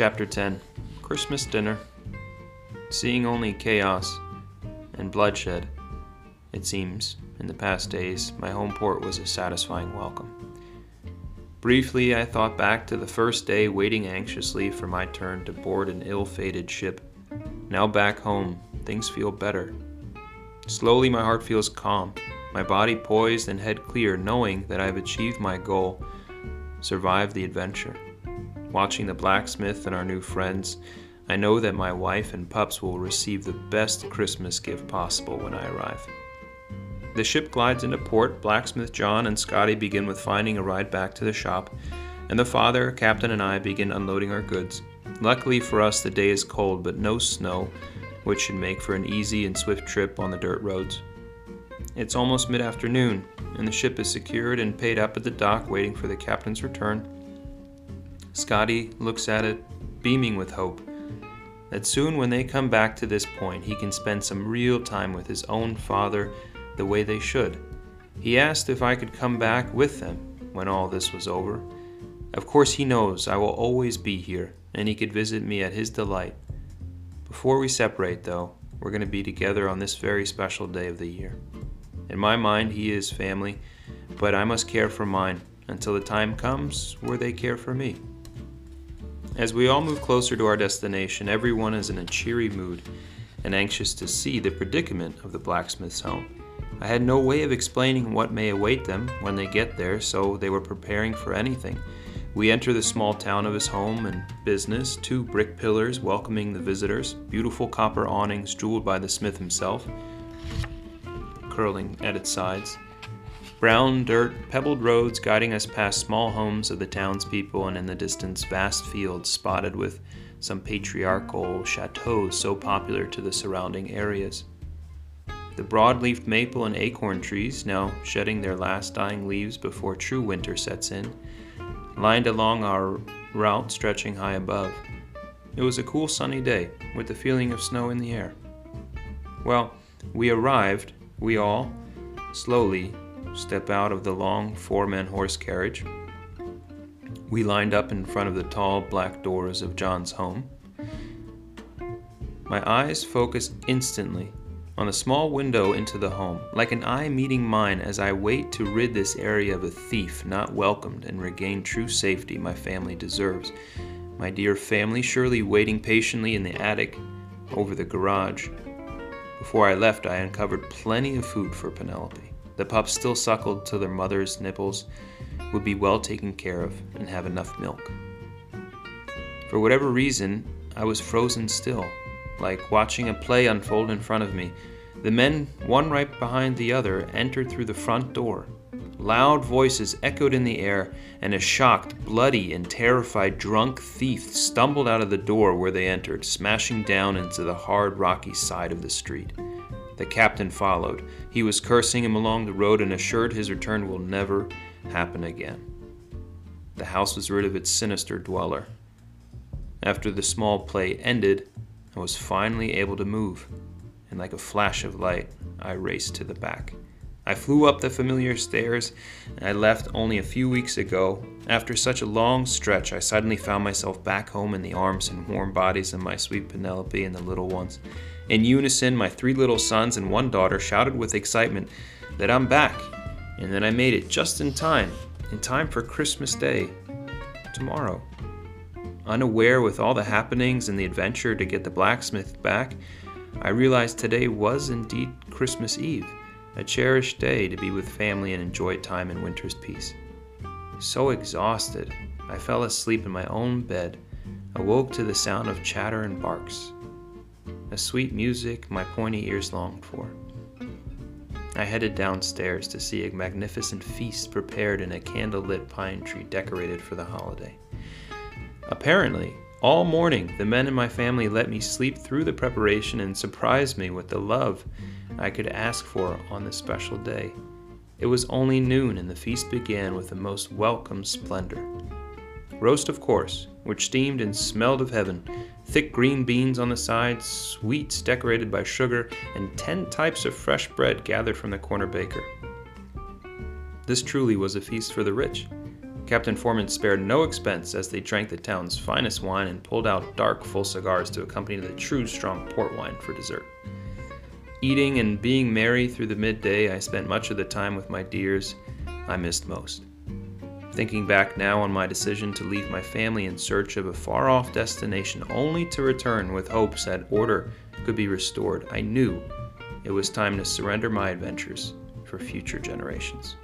Chapter 10 Christmas Dinner. Seeing only chaos and bloodshed, it seems, in the past days, my home port was a satisfying welcome. Briefly, I thought back to the first day waiting anxiously for my turn to board an ill fated ship. Now back home, things feel better. Slowly, my heart feels calm, my body poised and head clear, knowing that I've achieved my goal, survived the adventure. Watching the blacksmith and our new friends, I know that my wife and pups will receive the best Christmas gift possible when I arrive. The ship glides into port, blacksmith John and Scotty begin with finding a ride back to the shop, and the father, captain, and I begin unloading our goods. Luckily for us, the day is cold, but no snow, which should make for an easy and swift trip on the dirt roads. It's almost mid afternoon, and the ship is secured and paid up at the dock, waiting for the captain's return. Scotty looks at it, beaming with hope that soon, when they come back to this point, he can spend some real time with his own father the way they should. He asked if I could come back with them when all this was over. Of course, he knows I will always be here, and he could visit me at his delight. Before we separate, though, we're going to be together on this very special day of the year. In my mind, he is family, but I must care for mine until the time comes where they care for me. As we all move closer to our destination, everyone is in a cheery mood and anxious to see the predicament of the blacksmith's home. I had no way of explaining what may await them when they get there, so they were preparing for anything. We enter the small town of his home and business, two brick pillars welcoming the visitors, beautiful copper awnings jeweled by the smith himself, curling at its sides. Brown dirt, pebbled roads guiding us past small homes of the townspeople, and in the distance, vast fields spotted with some patriarchal chateaux so popular to the surrounding areas. The broad-leafed maple and acorn trees, now shedding their last dying leaves before true winter sets in, lined along our route stretching high above. It was a cool sunny day, with the feeling of snow in the air. Well, we arrived, we all, slowly, step out of the long four man horse carriage. We lined up in front of the tall black doors of John's home. My eyes focus instantly on a small window into the home, like an eye meeting mine as I wait to rid this area of a thief not welcomed and regain true safety my family deserves. My dear family surely waiting patiently in the attic over the garage. Before I left, I uncovered plenty of food for Penelope. The pups still suckled to their mother's nipples would be well taken care of and have enough milk. For whatever reason, I was frozen still, like watching a play unfold in front of me. The men, one right behind the other, entered through the front door. Loud voices echoed in the air, and a shocked, bloody, and terrified drunk thief stumbled out of the door where they entered, smashing down into the hard, rocky side of the street. The captain followed. He was cursing him along the road and assured his return will never happen again. The house was rid of its sinister dweller. After the small play ended, I was finally able to move, and like a flash of light, I raced to the back. I flew up the familiar stairs, and I left only a few weeks ago. After such a long stretch, I suddenly found myself back home in the arms and warm bodies of my sweet Penelope and the little ones. In unison, my three little sons and one daughter shouted with excitement that I'm back, and that I made it just in time, in time for Christmas Day, tomorrow. Unaware with all the happenings and the adventure to get the blacksmith back, I realized today was indeed Christmas Eve, a cherished day to be with family and enjoy time in winter's peace. So exhausted, I fell asleep in my own bed, awoke to the sound of chatter and barks, a sweet music my pointy ears longed for. I headed downstairs to see a magnificent feast prepared in a candle-lit pine tree decorated for the holiday. Apparently, all morning the men in my family let me sleep through the preparation and surprised me with the love I could ask for on this special day. It was only noon and the feast began with the most welcome splendor. Roast, of course, which steamed and smelled of heaven, thick green beans on the sides, sweets decorated by sugar, and ten types of fresh bread gathered from the corner baker. This truly was a feast for the rich. Captain Foreman spared no expense as they drank the town's finest wine and pulled out dark, full cigars to accompany the true strong port wine for dessert. Eating and being merry through the midday, I spent much of the time with my dears I missed most. Thinking back now on my decision to leave my family in search of a far off destination only to return with hopes that order could be restored, I knew it was time to surrender my adventures for future generations.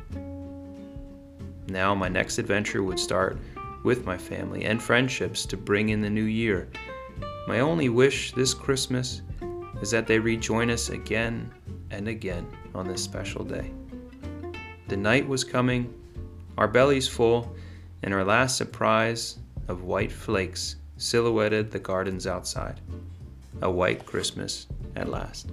Now, my next adventure would start with my family and friendships to bring in the new year. My only wish this Christmas is that they rejoin us again and again on this special day. The night was coming, our bellies full, and our last surprise of white flakes silhouetted the gardens outside. A white Christmas at last.